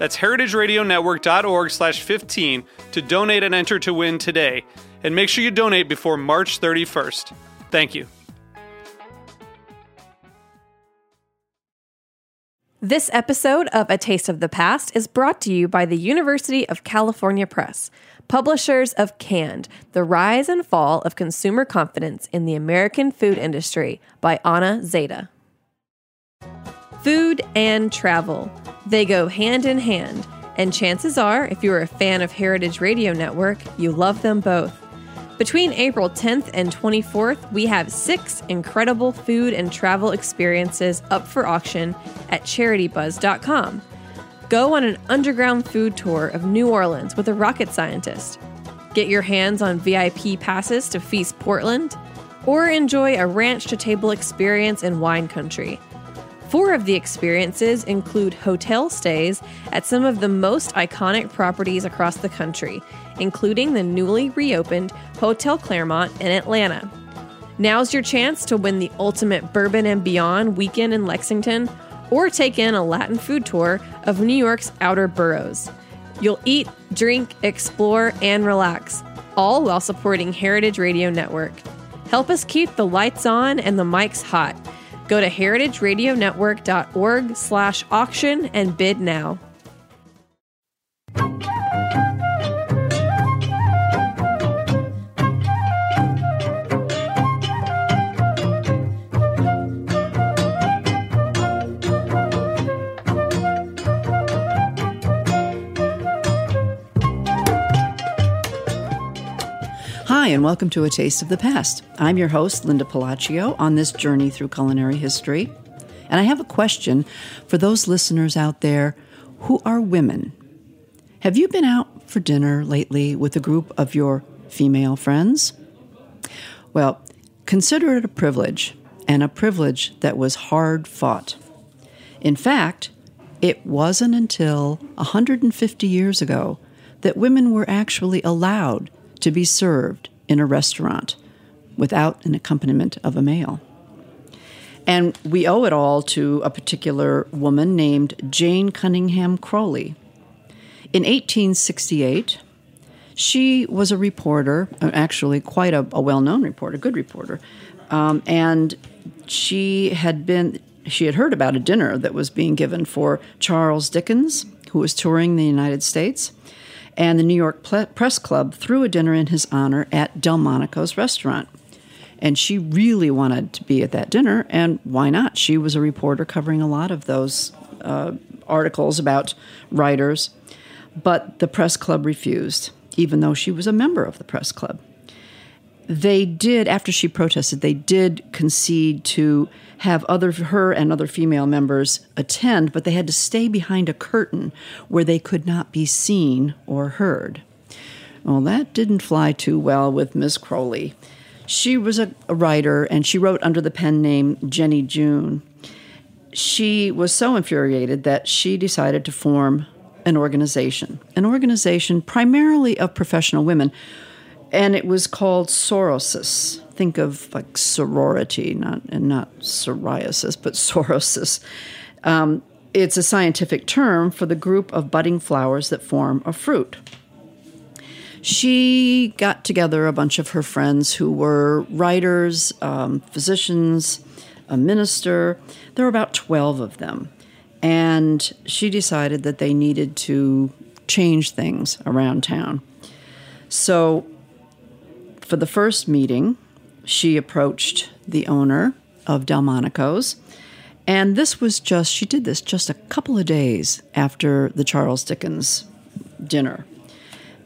That's heritageradionetwork.org slash 15 to donate and enter to win today. And make sure you donate before March 31st. Thank you. This episode of A Taste of the Past is brought to you by the University of California Press, publishers of Canned The Rise and Fall of Consumer Confidence in the American Food Industry by Anna Zeide. Food and travel. They go hand in hand, and chances are, if you're a fan of Heritage Radio Network, you love them both. Between April 10th and 24th, we have six incredible food and travel experiences up for auction at charitybuzz.com. Go on an underground food tour of New Orleans with a rocket scientist. Get your hands on VIP passes to Feast Portland, or enjoy a ranch to table experience in wine country. Four of the experiences include hotel stays at some of the most iconic properties across the country, including the newly reopened Hotel Clermont in Atlanta. Now's your chance to win the ultimate Bourbon and Beyond weekend in Lexington or take in a Latin food tour of New York's outer boroughs. You'll eat, drink, explore, and relax, all while supporting Heritage Radio Network. Help us keep the lights on and the mics hot Go to heritageradionetwork.org slash auction and bid now. And welcome to A Taste of the Past. I'm your host, Linda Pelaccio, on this journey through culinary history. And I have a question for those listeners out there who are women. Have you been out for dinner lately with a group of your female friends? Well, consider it a privilege, and a privilege that was hard fought. In fact, it wasn't until 150 years ago that women were actually allowed to be served in a restaurant without an accompaniment of a male. And we owe it all to a particular woman named Jane Cunningham Croly. In 1868, she was a reporter, uh, actually quite a, a well-known reporter, a good reporter, um, and she had been she had heard about a dinner that was being given for Charles Dickens, who was touring the United States, and the New York Press Club threw a dinner in his honor at Delmonico's restaurant. And she really wanted to be at that dinner, and why not? She was a reporter covering a lot of those uh, articles about writers. But the press club refused, even though she was a member of the press club. They did, after she protested, they did concede to have other her and other female members attend, but they had to stay behind a curtain where they could not be seen or heard. Well, that didn't fly too well with Miss Croly. She was a, a writer and she wrote under the pen name Jenny June. She was so infuriated that she decided to form an organization, an organization primarily of professional women, and it was called Sorosis think of like sorority, not and not psoriasis, but sorosis. Um, it's a scientific term for the group of budding flowers that form a fruit. She got together a bunch of her friends who were writers, um, physicians, a minister. There were about 12 of them. And she decided that they needed to change things around town. So, for the first meeting, she approached the owner of Delmonico's. And this was just, she did this just a couple of days after the Charles Dickens dinner.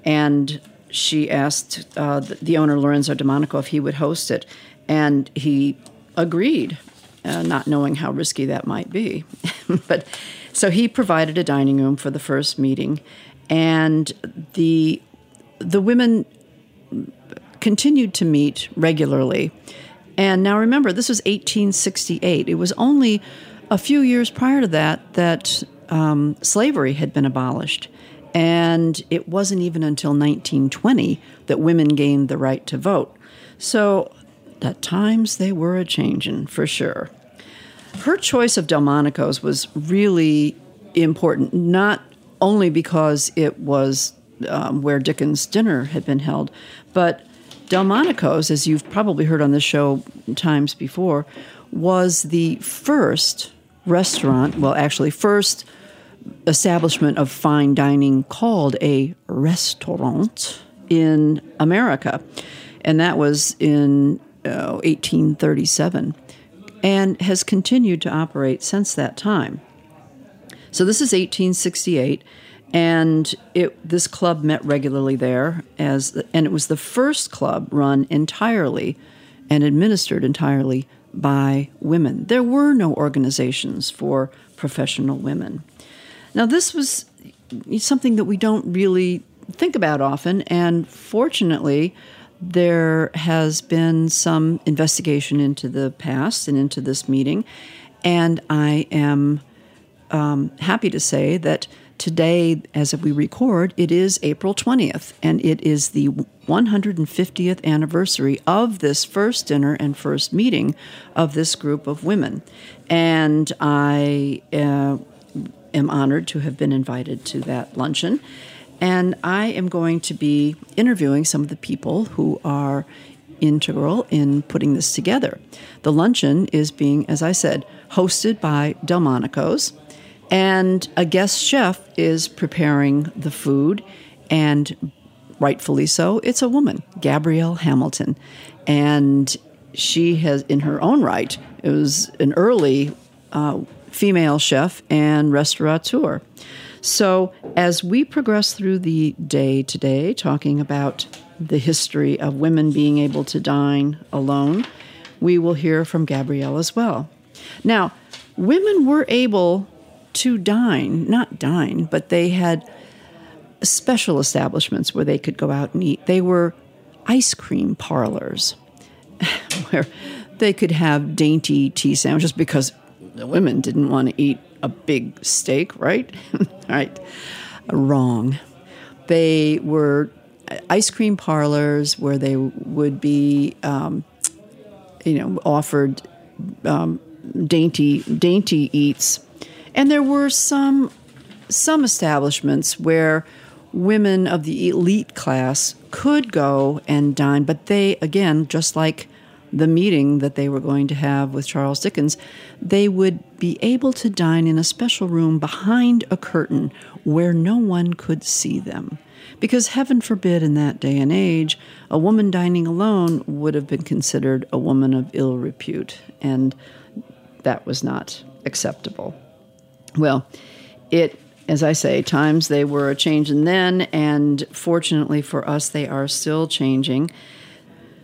And she asked uh, the owner, Lorenzo Delmonico, if he would host it. And he agreed, uh, not knowing how risky that might be. but so he provided a dining room for the first meeting. And the, the women continued to meet regularly. And now remember, this was 1868. It was only a few years prior to that that um, slavery had been abolished. And it wasn't even until 1920 that women gained the right to vote. So at times they were a changing for sure. Her choice of Delmonico's was really important, not only because it was um, where Dickens' dinner had been held, but Delmonico's, as you've probably heard on this show times before, was the first restaurant, well, actually, first establishment of fine dining called a restaurant in America. And that was in uh, 1837 and has continued to operate since that time. So this is 1868 and it, this club met regularly there as and it was the first club run entirely and administered entirely by women. There were no organizations for professional women. Now this was something that we don't really think about often and fortunately there has been some investigation into the past and into this meeting and I am um, happy to say that Today, as we record, it is April 20th, and it is the 150th anniversary of this first dinner and first meeting of this group of women. And I uh, am honored to have been invited to that luncheon. And I am going to be interviewing some of the people who are integral in putting this together. The luncheon is being, as I said, hosted by Delmonico's. And a guest chef is preparing the food, and rightfully so, it's a woman, Gabrielle Hamilton. And she has, in her own right, it was an early uh, female chef and restaurateur. So, as we progress through the day today, talking about the history of women being able to dine alone, we will hear from Gabrielle as well. Now, women were able to dine, not dine, but they had special establishments where they could go out and eat. They were ice cream parlors where they could have dainty tea sandwiches because the women didn't want to eat a big steak, right? right. Wrong. They were ice cream parlors where they would be, um, you know, offered um, dainty dainty eats and there were some some establishments where women of the elite class could go and dine, but they again, just like the meeting that they were going to have with Charles Dickens, they would be able to dine in a special room behind a curtain where no one could see them. Because heaven forbid, in that day and age, a woman dining alone would have been considered a woman of ill repute, and that was not acceptable. Well, it, as I say, times they were a changing then, and fortunately for us, they are still changing.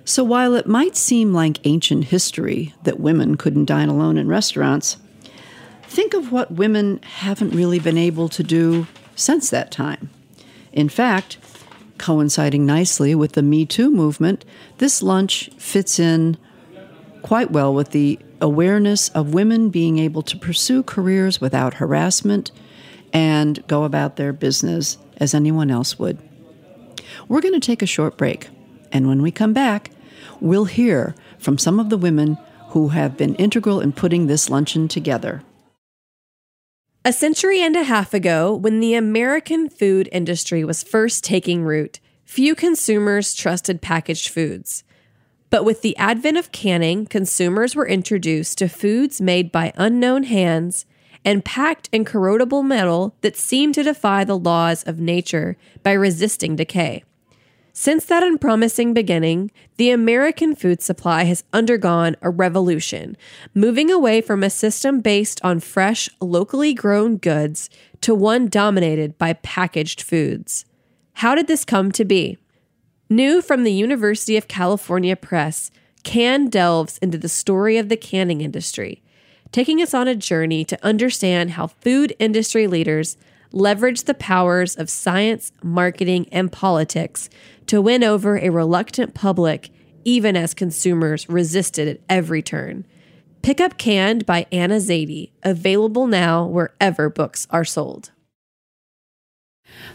So while it might seem like ancient history that women couldn't dine alone in restaurants, think of what women haven't really been able to do since that time. In fact, coinciding nicely with the Me Too movement, this lunch fits in quite well with the awareness of women being able to pursue careers without harassment and go about their business as anyone else would. We're going to take a short break, and when we come back, we'll hear from some of the women who have been integral in putting this luncheon together. A century and a half ago, when the American food industry was first taking root, few consumers trusted packaged foods. But with the advent of canning, consumers were introduced to foods made by unknown hands and packed in corrodible metal that seemed to defy the laws of nature by resisting decay. Since that unpromising beginning, the American food supply has undergone a revolution, moving away from a system based on fresh, locally grown goods to one dominated by packaged foods. How did this come to be? New from the University of California Press, Canned delves into the story of the canning industry, taking us on a journey to understand how food industry leaders leverage the powers of science, marketing, and politics to win over a reluctant public, even as consumers resisted at every turn. Pick up Canned by Anna Zeide, available now wherever books are sold.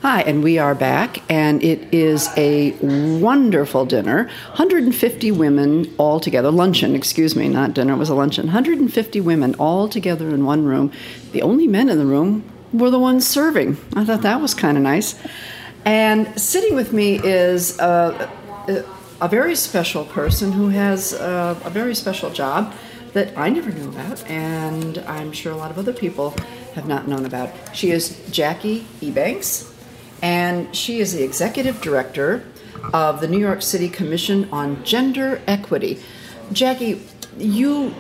Hi, and we are back, and it is a wonderful dinner. 150 women all together, luncheon, excuse me, not dinner, it was a luncheon. 150 women all together in one room. The only men in the room were the ones serving. I thought that was kind of nice. And sitting with me is uh, a, a very special person who has a, a very special job that I never knew about, and I'm sure a lot of other people have not known about. She is Jackie Ebanks, and she is the executive director of the New York City Commission on Gender Equity. Jackie, you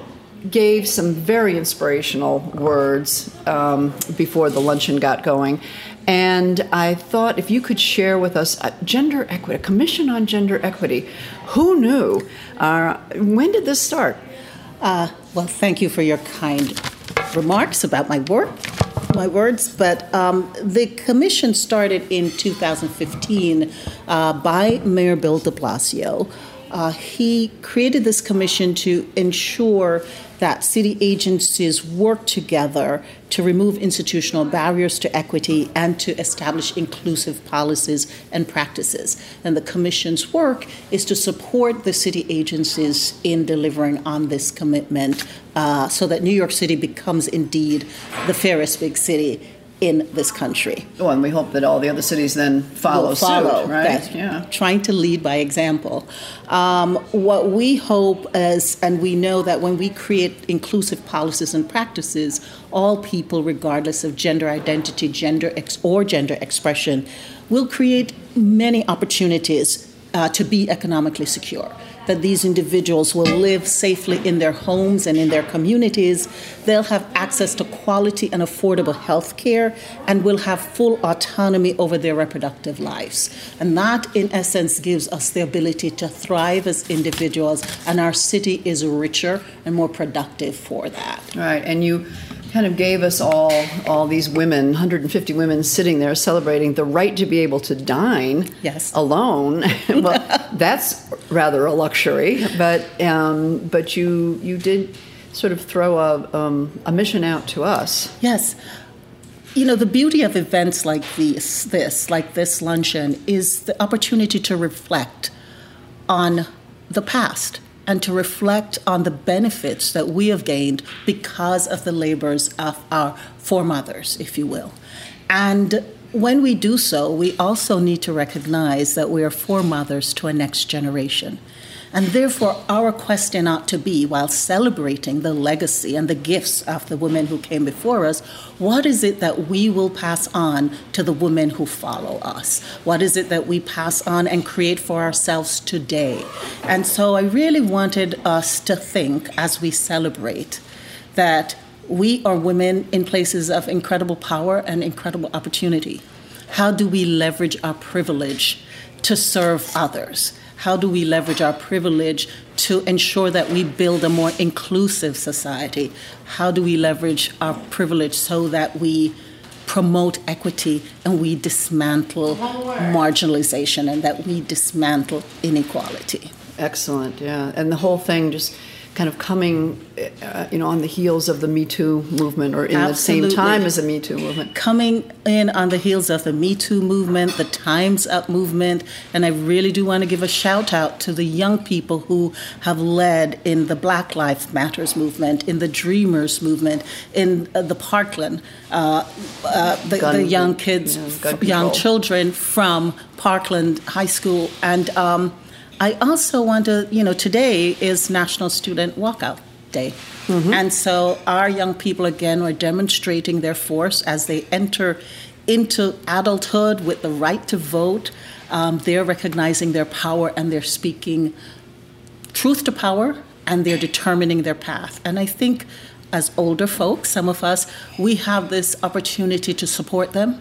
gave some very inspirational words um, before the luncheon got going. And I thought if you could share with us uh, gender equity, a commission on gender equity. Who knew? Uh, when did this start? Uh, well, thank you for your kind remarks about my work, my words. But um, the commission started in 2015 uh, by Mayor Bill de Blasio. Uh, he created this commission to ensure that city agencies work together to remove institutional barriers to equity and to establish inclusive policies and practices. And the Commission's work is to support the city agencies in delivering on this commitment uh, so that New York City becomes indeed the fairest big city in this country. Well, and we hope that all the other cities then follow, follow suit, right? That, yeah. Trying to lead by example. Um, what we hope is, and we know that when we create inclusive policies and practices, all people, regardless of gender identity, gender ex- or gender expression, will create many opportunities uh, to be economically secure that these individuals will live safely in their homes and in their communities. They'll have access to quality and affordable health care and will have full autonomy over their reproductive lives. And that, in essence, gives us the ability to thrive as individuals, and our city is richer and more productive for that. Right, and you kind of gave us all all these women 150 women sitting there celebrating the right to be able to dine yes. alone. Well that's rather a luxury but um, but you you did sort of throw a, um, a mission out to us. Yes. You know the beauty of events like this this like this luncheon is the opportunity to reflect on the past and to reflect on the benefits that we have gained because of the labors of our foremothers, if you will. And when we do so, we also need to recognize that we are foremothers to a next generation. And therefore, our question ought to be, while celebrating the legacy and the gifts of the women who came before us, what is it that we will pass on to the women who follow us? What is it that we pass on and create for ourselves today? And so I really wanted us to think as we celebrate that we are women in places of incredible power and incredible opportunity. How do we leverage our privilege to serve others? How do we leverage our privilege to ensure that we build a more inclusive society? How do we leverage our privilege so that we promote equity and we dismantle marginalization and that we dismantle inequality? Excellent, yeah. And the whole thing just kind of coming, uh, you know, on the heels of the Me Too movement, or in Absolutely. the same time as the Me Too movement. Coming in on the heels of the Me Too movement, the Times Up movement, and I really do want to give a shout out to the young people who have led in the Black Lives Matters movement, in the Dreamers movement, in uh, the Parkland, uh, uh the, gun, the, young kids, yeah, young children from Parkland High School, and. Um, I also want to, you know, today is National Student Walkout Day. Mm-hmm. And so our young people, again, are demonstrating their force as they enter into adulthood with the right to vote. Um, they're recognizing their power and they're speaking truth to power and they're determining their path. And I think as older folks, some of us, we have this opportunity to support them,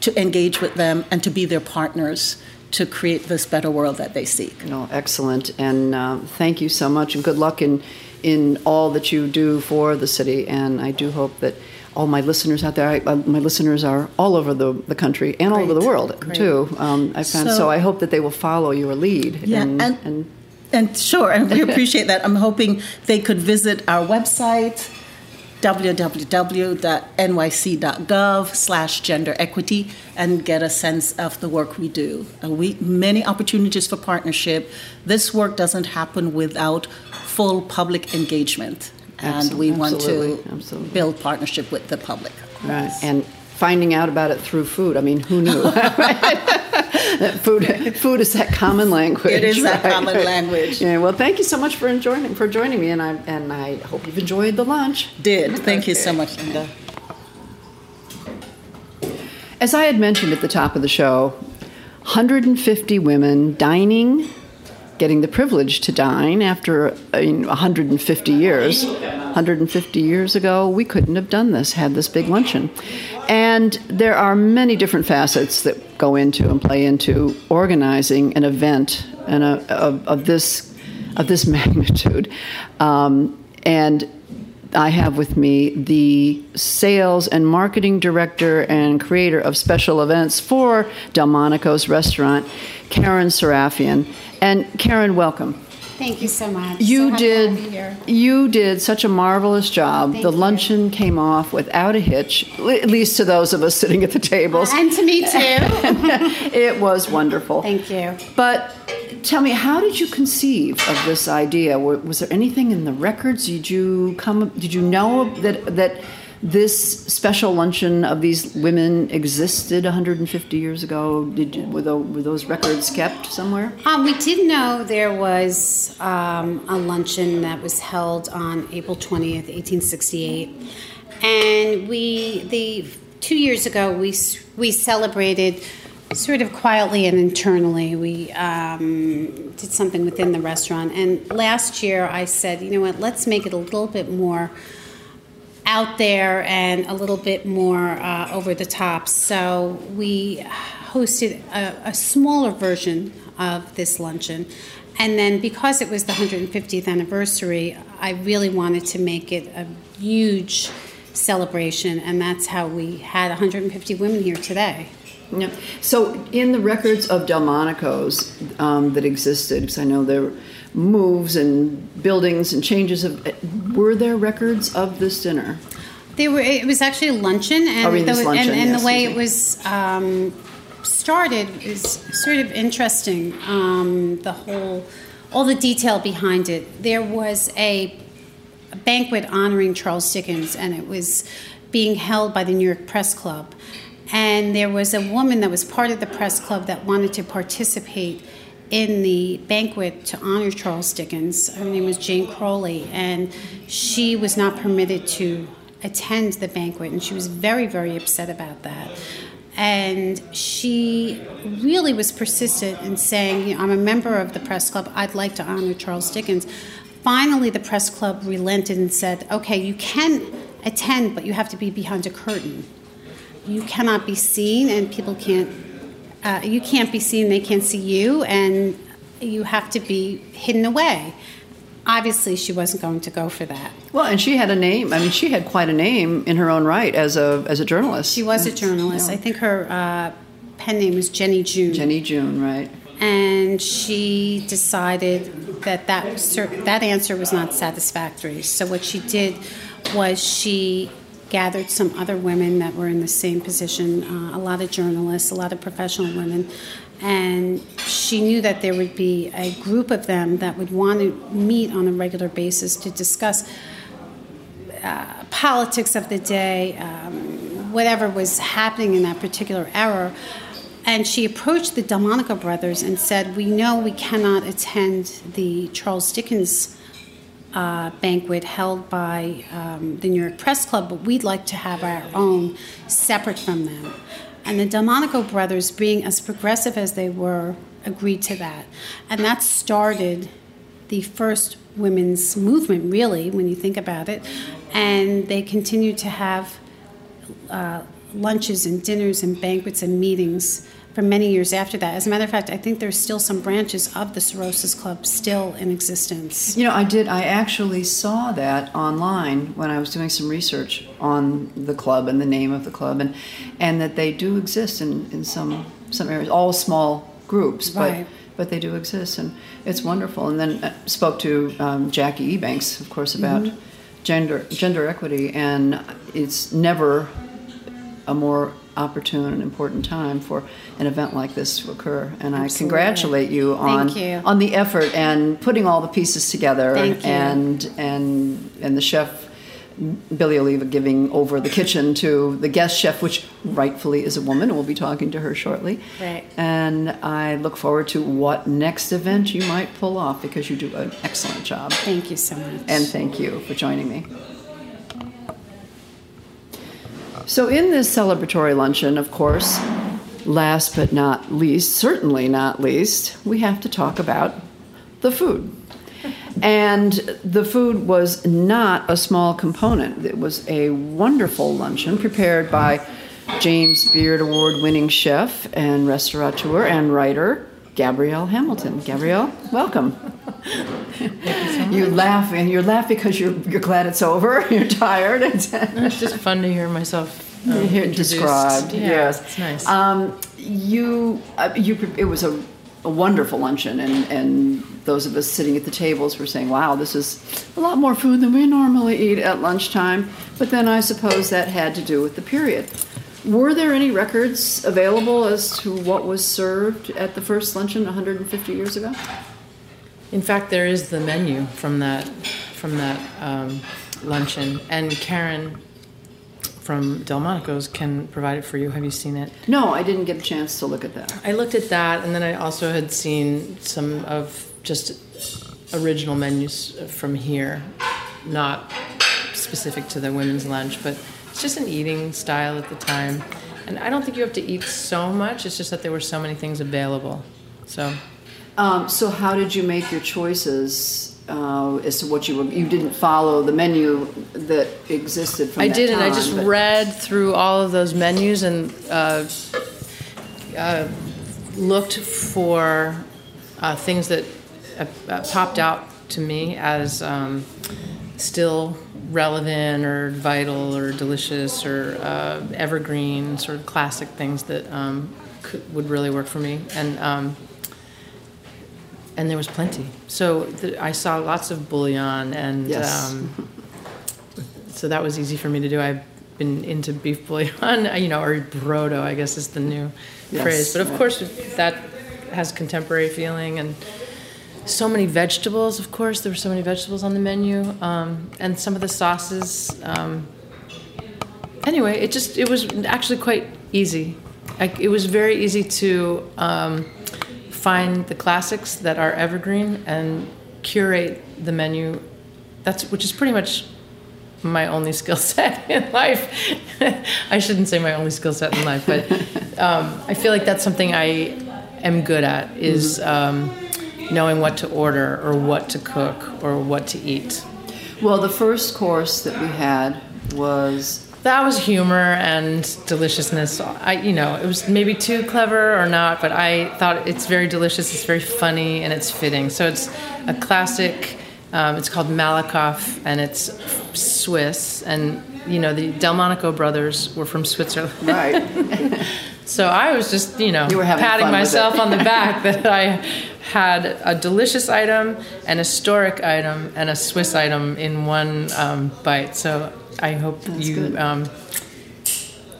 to engage with them, and to be their partners to create this better world that they seek. No, excellent, and uh, thank you so much, and good luck in in all that you do for the city. And I do hope that all my listeners out there, I, uh, my listeners are all over the, the country and all over the world Great. too. Um, I found so, So- I hope that they will follow your lead. Yeah, and, and- and And sure, and we appreciate that. I'm hoping they could visit our website, www.nyc.gov slash gender equity and get a sense of the work we do. Uh, we many opportunities for partnership. This work doesn't happen without full public engagement. And we want Absolutely, to absolutely. build partnership with the public. Right. And finding out about it through food. I mean, who knew? That food, food is that common language. It is that common language. Yeah. Well, thank you so much for joining for joining me, and I and I hope you've enjoyed the lunch. Did. Thank you so much, Linda. As I had mentioned at the top of the show, 150 women dining, getting the privilege to dine after uh, you know, 150 years. 150 years ago, we couldn't have done this, had this big luncheon. And there are many different facets that go into and play into organizing an event and a, of, of this of this magnitude. Um, and I have with me the sales and marketing director and creator of special events for Delmonico's restaurant, Karen Serafian. And Karen, welcome. Thank you so much. You So happy to be did here. you did such a marvelous job. Thank the you. luncheon came off without a hitch, at least to those of us sitting at the tables. Uh, and to me too. it was wonderful. Thank you. But tell me, how did you conceive of this idea? Was there anything in the records? Did you come? Did you know that that this special luncheon of these women existed 150 years ago? Did you, were, those, were those records kept somewhere? Um, we did know there was um, a luncheon that was held on April 20th, 1868. And we, the two years ago, we, we celebrated sort of quietly and internally. We um, did something within the restaurant. And last year, I said, you know what, let's make it a little bit more out there and a little bit more uh, over the top. So we hosted a, a smaller version of this luncheon. And then because it was the 150th anniversary, I really wanted to make it a huge celebration, and that's how we had 150 women here today. Yeah. So, in the records of Delmonico's um, that existed, because I know there moves and buildings and changes of, were there records of this dinner? They were. It was actually a luncheon, and Oh, the, luncheon, and, and yes, the way it was um, started is sort of interesting. Um, the whole, all the detail behind it. There was a, a banquet honoring Charles Dickens, and it was being held by the New York Press Club. And there was a woman that was part of the press club that wanted to participate in the banquet to honor Charles Dickens. Her name was Jane Croly, and she was not permitted to attend the banquet, and she was very, very upset about that. And she really was persistent in saying, you know, I'm a member of the press club, I'd like to honor Charles Dickens. Finally, the press club relented and said, okay, you can attend, but you have to be behind a curtain you cannot be seen and people can't uh, you can't be seen they can't see you and you have to be hidden away obviously she wasn't going to go for that Well, and she had a name. I mean, she had quite a name in her own right as a as a journalist. she was a journalist i think her uh, pen name was jenny june Jenny June, right? and she decided that that, that answer was not satisfactory. So what she did was she gathered some other women that were in the same position, uh, a lot of journalists, a lot of professional women, and she knew that there would be a group of them that would want to meet on a regular basis to discuss uh, politics of the day, um, whatever was happening in that particular era. And she approached the Delmonico brothers and said, We know we cannot attend the Charles Dickens uh, banquet held by um, the New York Press Club, but we'd like to have our own separate from them. And the Delmonico brothers, being as progressive as they were, agreed to that. And that started the first women's movement, really, when you think about it. And they continued to have uh, lunches and dinners and banquets and meetings for many years after that. As a matter of fact, I think there's still some branches of the Sorosis Club still in existence. You know, I did. I actually saw that online when I was doing some research on the club and the name of the club, and and that they do exist in, in some some areas, all small groups, but Right. but they do exist, and it's wonderful. And then uh, spoke to um, Jackie Ebanks, of course, about Mm-hmm. gender gender equity, and it's never a more opportune and important time for an event like this to occur. And I congratulate you on you. on the effort and putting all the pieces together and and and the chef Billy Oliva giving over the kitchen to the guest chef, which rightfully is a woman. and We'll be talking to her shortly. Right. And I look forward to what next event you might pull off because you do an excellent job. Thank you so much. And thank you for joining me. So, in this celebratory luncheon, of course, last but not least, certainly not least, we have to talk about the food. And the food was not a small component. It was a wonderful luncheon prepared by James Beard Award winning chef and restaurateur and writer Gabrielle Hamilton. Gabrielle, welcome. You laugh, and you laugh because you're you're glad it's over. You're tired. It's, It's just fun to hear myself um, Here introduced. described. Yeah, yes, it's nice. Um, you, uh, you, it was a, a wonderful luncheon, and and those of us sitting at the tables were saying, "Wow, this is a lot more food than we normally eat at lunchtime." But then I suppose that had to do with the period. Were there any records available as to what was served at the first luncheon 150 years ago? In fact, there is the menu from that from that um, luncheon, and Karen from Delmonico's can provide it for you. Have you seen it? No, I didn't get a chance to look at that. I looked at that, and then I also had seen some of just original menus from here, not specific to the women's lunch, but it's just an eating style at the time. And I don't think you have to eat so much. It's just that there were so many things available. So Um, so how did you make your choices uh, as to what you were? You didn't follow the menu that existed from I didn't. I just but- read through all of those menus and uh, uh, looked for uh, things that uh, uh, popped out to me as um, still relevant or vital or delicious or uh, evergreen, sort of classic things that um, could, would really work for me. And um, and there was plenty. So the, I saw lots of bouillon and. Yes. Um, so that was easy for me to do. I've been into beef bouillon, you know, or brodo, I guess is the new Yes, phrase. But of right. course, that has contemporary feeling and so many vegetables. Of course, there were so many vegetables on the menu, um, and some of the sauces. Um, anyway, it just it was actually quite easy. I, it was very easy to um, find the classics that are evergreen and curate the menu. That's which is pretty much my only skill set in life. I shouldn't say my only skill set in life, but um, I feel like that's something I am good at is um, knowing what to order or what to cook or what to eat. Well, the first course that we had was That was humor and deliciousness. I, you know, it was maybe too clever or not, but I thought it's very delicious. It's very funny and it's fitting. So it's a classic. Um, it's called Malakoff and it's Swiss. And you know, the Delmonico brothers were from Switzerland. right. So I was just, you know, You patting myself on the back that I had a delicious item, an historic item, and a Swiss item in one um, bite. So I hope you. Um,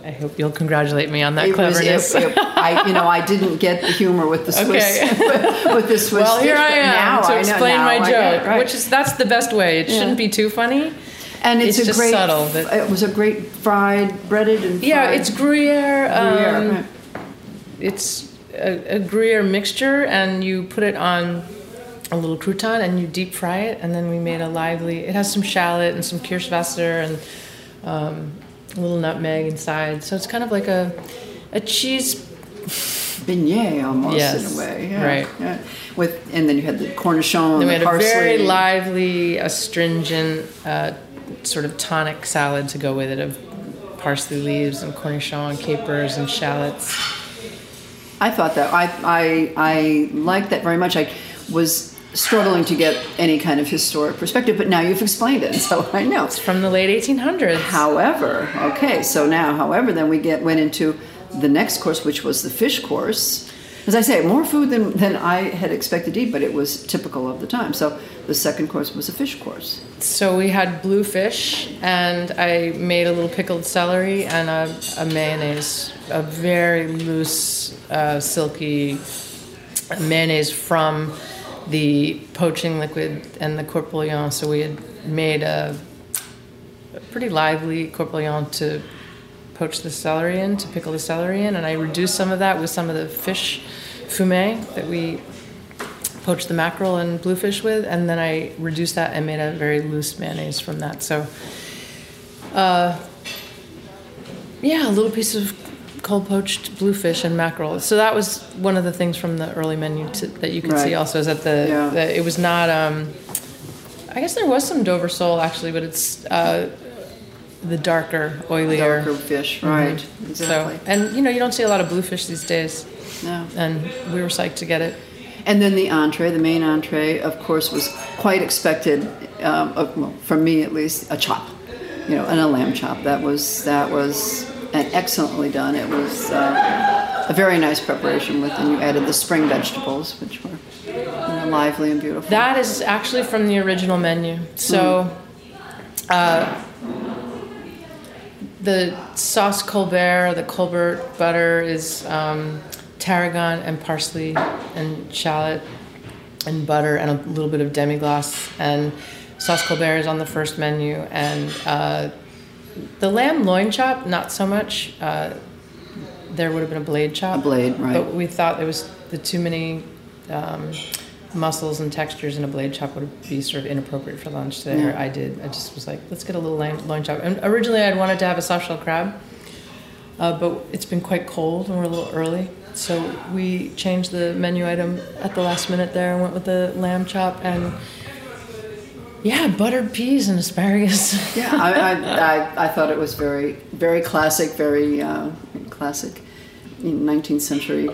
I hope you'll congratulate me on that It was, cleverness. it, it- I, you know, I didn't get the humor with the Swiss. Okay. with the Swiss. well, here dish, I am now to I know- explain now my joke, right. which is that's the best way. It shouldn't be too funny. and it's, it's a just great. subtle, it was a great fried, breaded, and Yeah, it's Gruyere. Gruyere, Um, right. it's a, a Gruyere mixture, and you put it on a little crouton and you deep fry it. And then we made a lively. It has some shallot and some kirschwasser and um, a little nutmeg inside. So it's kind of like a a cheese beignet almost Yes, in a way. Yeah, right. yeah. With and then you had the cornichon, Then we the had a parsley. very lively, astringent, uh, sort of tonic salad to go with it of parsley leaves and cornichon, capers, and shallots. I thought that I I I liked that very much. I was struggling to get any kind of historic perspective, but now you've explained it, so I know. It's from the late 1800s. However, okay, so now, however, then we get went into the next course, which was the fish course. As I say, more food than, than I had expected to eat, but it was typical of the time. So the second course was a fish course. So we had blue fish, and I made a little pickled celery and a, a mayonnaise, a very loose, uh, silky mayonnaise from the poaching liquid and the court. So we had made a, a pretty lively court to poach the celery in, to pickle the celery in, and I reduced some of that with some of the fish fumet that we poached the mackerel and bluefish with, and then I reduced that and made a very loose mayonnaise from that. So, uh, yeah, a little piece of cold poached bluefish and mackerel. So that was one of the things from the early menu to, that you could see. Also, is that the, Yeah. the it was not. Um, I guess there was some Dover sole actually, but it's uh, the darker, oilier. Darker fish, right? Mhm. Exactly. So, and you know, you don't see a lot of bluefish these days, no. and we were psyched to get it. And then the entree, the main entree, of course, was quite expected. Um, of, well, from me at least, a chop, you know, and a lamb chop. That was that was and excellently done. It was uh, a very nice preparation with, and you added the spring vegetables, which were you know, lively and beautiful. That is actually from the original menu. So, uh, the sauce Colbert, the Colbert butter is um, tarragon and parsley and shallot and butter and a little bit of demi-glace. And sauce Colbert is on the first menu. And uh, the lamb loin chop, not so much. Uh, there would have been a blade chop. A blade, right. But we thought there was the too many um, muscles and textures in a blade chop would be sort of inappropriate for lunch today. Yeah. I did. I just was like, let's get a little lamb loin chop. And originally, I'd wanted to have a soft shell crab, uh, but it's been quite cold and we're a little early. So we changed the menu item at the last minute there and went with the lamb chop and yeah, buttered peas and asparagus. yeah, I, I, I, I thought it was very very classic, very uh, classic, nineteenth century.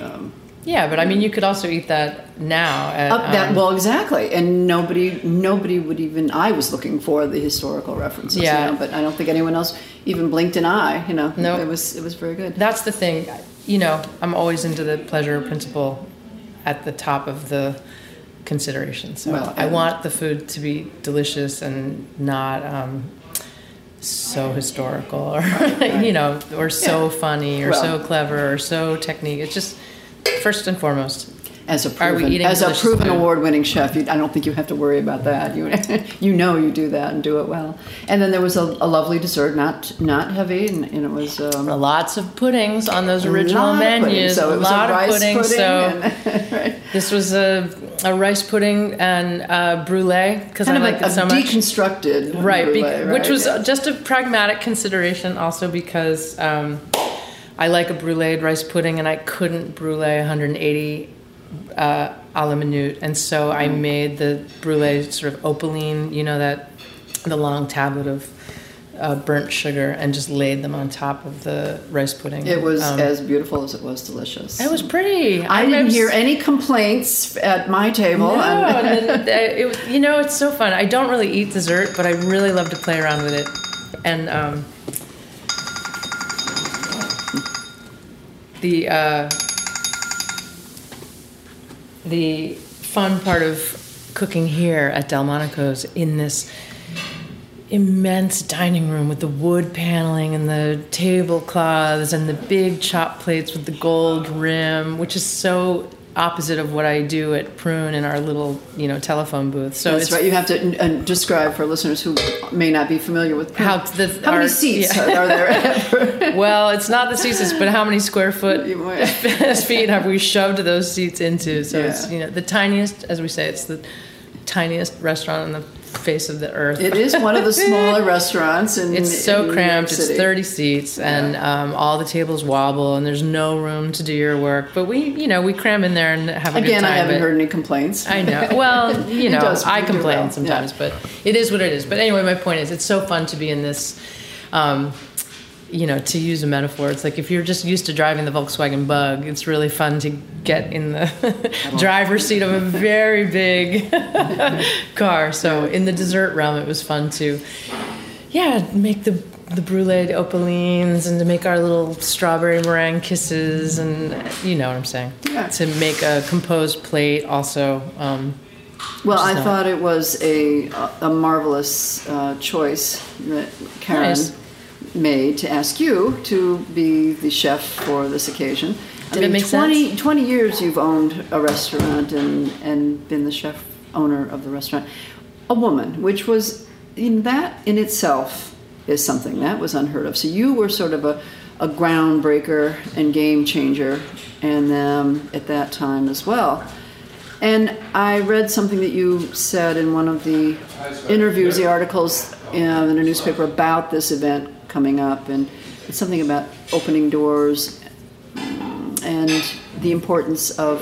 Um, yeah, but I mean, you could also eat that now. At, Up that um, well, exactly, and nobody, nobody would even. I was looking for the historical references, you Yeah. know, but I don't think anyone else even blinked an eye. You know, Nope. it was it was very good. That's the thing. You know, I'm always into the pleasure principle at the top of the consideration. So Well, I want the food to be delicious and not um, so historical or, you know, or so Yeah. funny or Well- so clever or so technique. It's just first and foremost. As a Are we proven, as a proven award-winning chef, you, I don't think you have to worry about that. You, you know, you do that and do it well. And then there was a, a lovely dessert, not not heavy, and, and it was um, Lots of puddings on those original pudding. menus. So it a lot a rice of pudding. pudding so and- right. this was a, a rice pudding and uh, brulee because I like a, it so a much. deconstructed right, brulee, which right? was Yeah. just a pragmatic consideration also because um, I like a bruleed rice pudding and I couldn't brulee 180 uh, a la minute, and so I Mm-hmm. made the brulee sort of opaline, you know that the long tablet of uh, burnt sugar, and just laid them on top of the rice pudding. It was Um, as beautiful as it was delicious. it was pretty. I didn't was- hear any complaints at my table. No, and- then, it, you know, it's so fun. I don't really eat dessert, but I really love to play around with it. And um, the uh, the fun part of cooking here at Delmonico's in this immense dining room with the wood paneling and the tablecloths and the big chop plates with the gold rim, which is so opposite of what I do at Prune in our little, you know, telephone booth. So That's it's right. You have to uh, describe for listeners who may not be familiar with How the- how many seats yeah. are there? well, it's not the seats, but how many square foot feet have we shoved those seats into? So it's you know the tiniest, as we say, it's the tiniest restaurant on the face of the earth. It is one of the smaller restaurants, and It's so cramped. It's 30 seats, and um, all the tables wobble, and there's no room to do your work. But we, you know, we cram in there and have a good time. Again. I haven't heard any complaints. I know. Well, you know, I complain well, sometimes, yeah. but it is what it is. But anyway, my point is, it's so fun to be in this. Um, you know, to use a metaphor, it's like if you're just used to driving the Volkswagen Bug, it's really fun to get in the driver's seat of a very big car. So in the dessert realm, it was fun to, yeah, make the the brulee opalines and to make our little strawberry meringue kisses and you know what I'm saying. Yeah. To make a composed plate also. Um, Well, I not- thought it was a a marvelous uh, choice that Karen Nice. Made to ask you to be the chef for this occasion. I Did it make 20, 20 years you've owned a restaurant and, and been the chef owner of the restaurant. A woman, which was in that in itself is something that was unheard of. So you were sort of a, a groundbreaker and game changer, and um, at that time as well. And I read something that you said in one of the interviews, the articles in a newspaper about this event coming up, and it's something about opening doors and the importance of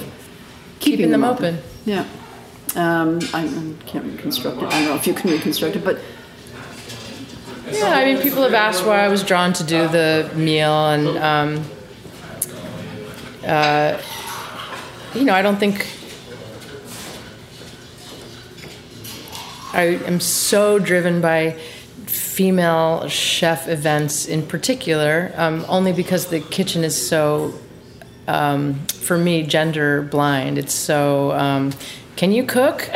keeping, Keeping them open. Yeah. Um, I, I can't reconstruct it. I don't know if you can reconstruct it, but Yeah, I mean, people have asked why I was drawn to do the meal, and um, uh, you know, I don't think I am so driven by female chef events in particular, um, only because the kitchen is so, um, for me, gender blind. It's so. Um, can you cook?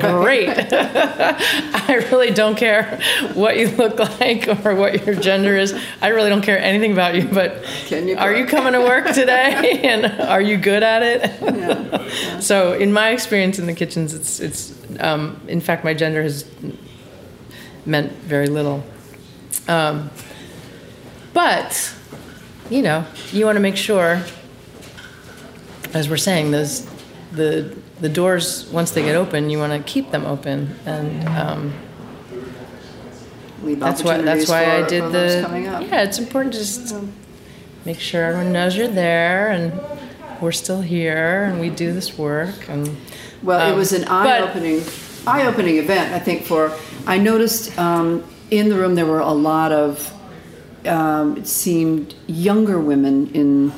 Great. I really don't care what you look like or what your gender is. I really don't care anything about you, but Can you are you coming to work today and are you good at it? So in my experience in the kitchens, it's, it's um, in fact, my gender has meant very little. Um, but, you know, you want to make sure, as we're saying, those, the, the doors, once they get open, you want to keep them open. And, um, that's why that's why I did the up. yeah. It's important to just make sure everyone knows you're there and we're still here and we do this work and Well, it um, was an eye-opening, eye-opening event. I think for I noticed um, in the room there were a lot of um, it seemed younger women in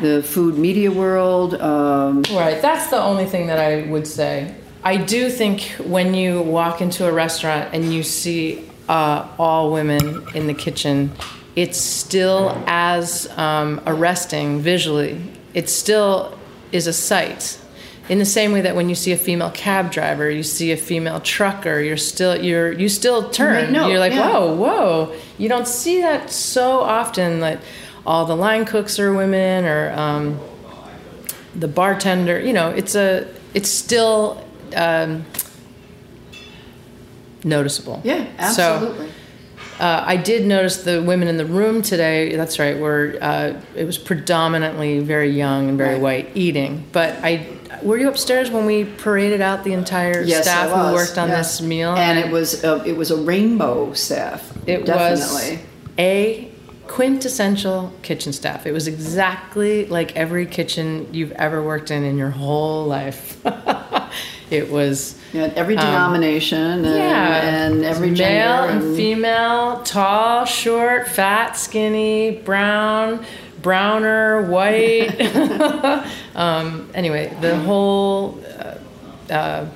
the food media world. Um, Right, that's the only thing that I would say. I do think when you walk into a restaurant and you see uh, all women in the kitchen, it's still as um, arresting visually. It still is a sight. In the same way that when you see a female cab driver, you see a female trucker, you're still you're you still turn. you're like, yeah. whoa, whoa. You don't see that so often. That all the line cooks are women, or um, the bartender you know it's a it's still um, noticeable yeah, absolutely. so uh, i did notice the women in the room today that's right were uh, it was predominantly very young and very Right. white eating but i were you upstairs when we paraded out the entire yes, staff who worked on yeah. this meal and it was a, it was a rainbow staff. it definitely. was a quintessential kitchen staff. It was exactly like every kitchen you've ever worked in in your whole life. it was had every denomination and, Um, yeah, and every male and female, tall, short, fat, skinny, brown, browner, white. um, anyway, the whole. Uh, uh,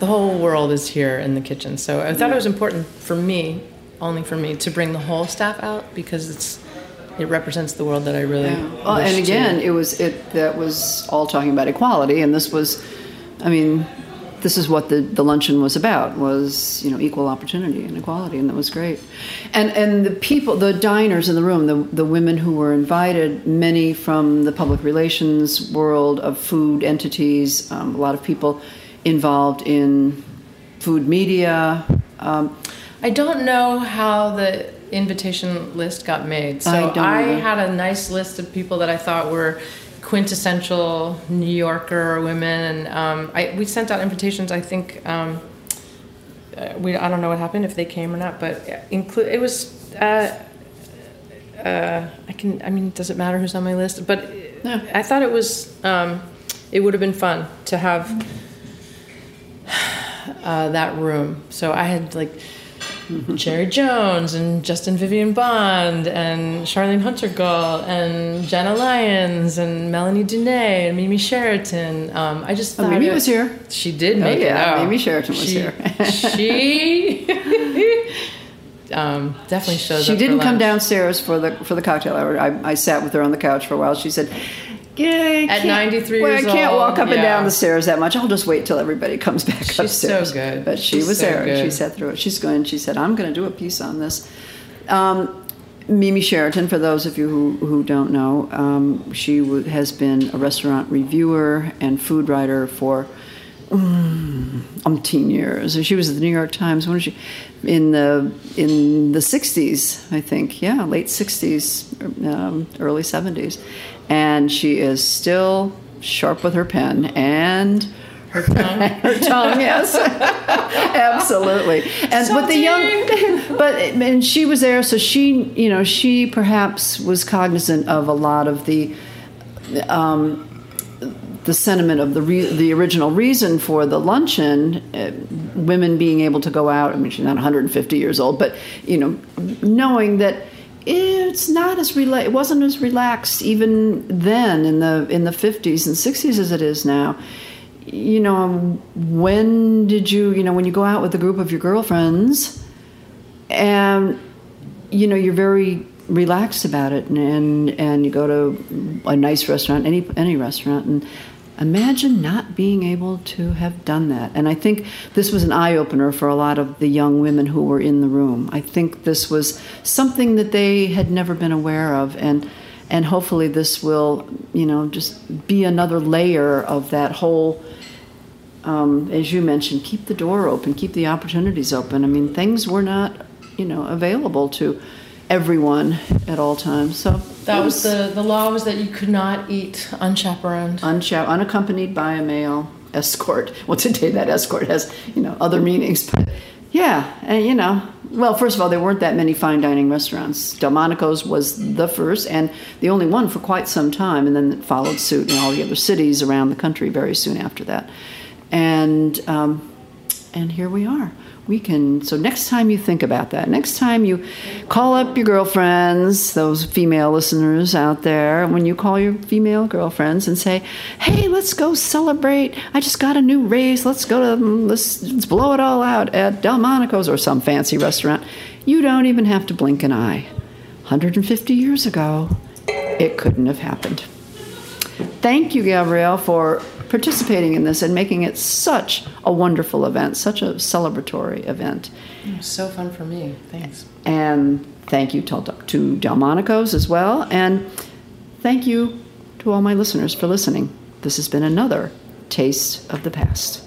the whole world is here in the kitchen. So I thought it was important for me, only for me, to bring the whole staff out because it's it represents the world that I really. Yeah. Well, and to- again, it was it that was all talking about equality, and this was, I mean, this is what the, the luncheon was about was you know equal opportunity and equality, and that was great. And and the people, the diners in the room, the the women who were invited, many from the public relations world of food entities, um, a lot of people involved in food media. Um, I don't know how the invitation list got made. So I don't I, had a nice list of people that I thought were quintessential New Yorker women, and um, I, we sent out invitations. I think um, uh, we I don't know what happened if they came or not, but include it was. Uh, uh, I can. I mean, does it matter who's on my list? But I thought it was. Um, it would have been fun to have uh, that room. So I had like Jerry Jones and Justin Vivian Bond and Charlayne Hunter-Gault and Jenna Lyons and Melanie Dunea and Mimi Sheraton. Um, I just Oh, Mimi it- was here. She did Oh, make it yeah, out. Mimi Sheraton was she, here. she um, definitely shows She didn't come downstairs for the for the cocktail hour. I, I sat with her on the couch for a while. She said, "Yeah, At 93 well, I can't walk old, up and down the stairs that much. I'll just wait till everybody comes back She's so upstairs." good. But she She's was so there. and She good. sat through it. She's going. She said, "I'm going to do a piece on this." Um, Mimi Sheraton, for those of you who, who don't know, um, she w- has been a restaurant reviewer and food writer for mm, umpteen years. She was at the New York Times. When she? In the in the '60s, I think. Yeah, late '60s, um, early '70s, and she is still sharp with her pen and Her tongue. her tongue. Yes, absolutely. And but the young, but and she was there, so she, you know, she perhaps was cognizant of a lot of the. Um, the sentiment of the re- the original reason for the luncheon, uh, women being able to go out. I mean, she's not 150 years old, but you know, knowing that it's not as rela- it wasn't as relaxed even then in the in the 50s and 60s as it is now. You know, when did you you know when you go out with a group of your girlfriends, and you know you're very relaxed about it and, and and you go to a nice restaurant any any restaurant and imagine not being able to have done that. And i think this was an eye opener for a lot of the young women who were in the room. I think this was something that they had never been aware of. And and hopefully this will you know just be another layer of that whole um, as you mentioned, keep the door open, keep the opportunities open. I mean, things were not, you know, available to everyone at all times. So That it was the the law was that you could not eat unchaperoned. uncha- unaccompanied by a male escort. Well, today that escort has, you know, other meanings, but yeah, and you know, well, first of all, there weren't that many fine dining restaurants. Delmonico's was the first and the only one for quite some time, and then it followed suit in all the other cities around the country very soon after that. And um, and here we are. We can. So next time you think about that, next time you call up your girlfriends, those female listeners out there, when you call your female girlfriends and say, "Hey, let's go celebrate! I just got a new raise. Let's go to let's, let's blow it all out at Delmonico's or some fancy restaurant." You don't even have to blink an eye. 150 years ago, it couldn't have happened. Thank you, Gabrielle, for participating in this and making it such a wonderful event, such a celebratory event. So fun for me. Thanks. And thank you to, to Delmonico's as well. And thank you to all my listeners for listening. This has been another Taste of the Past.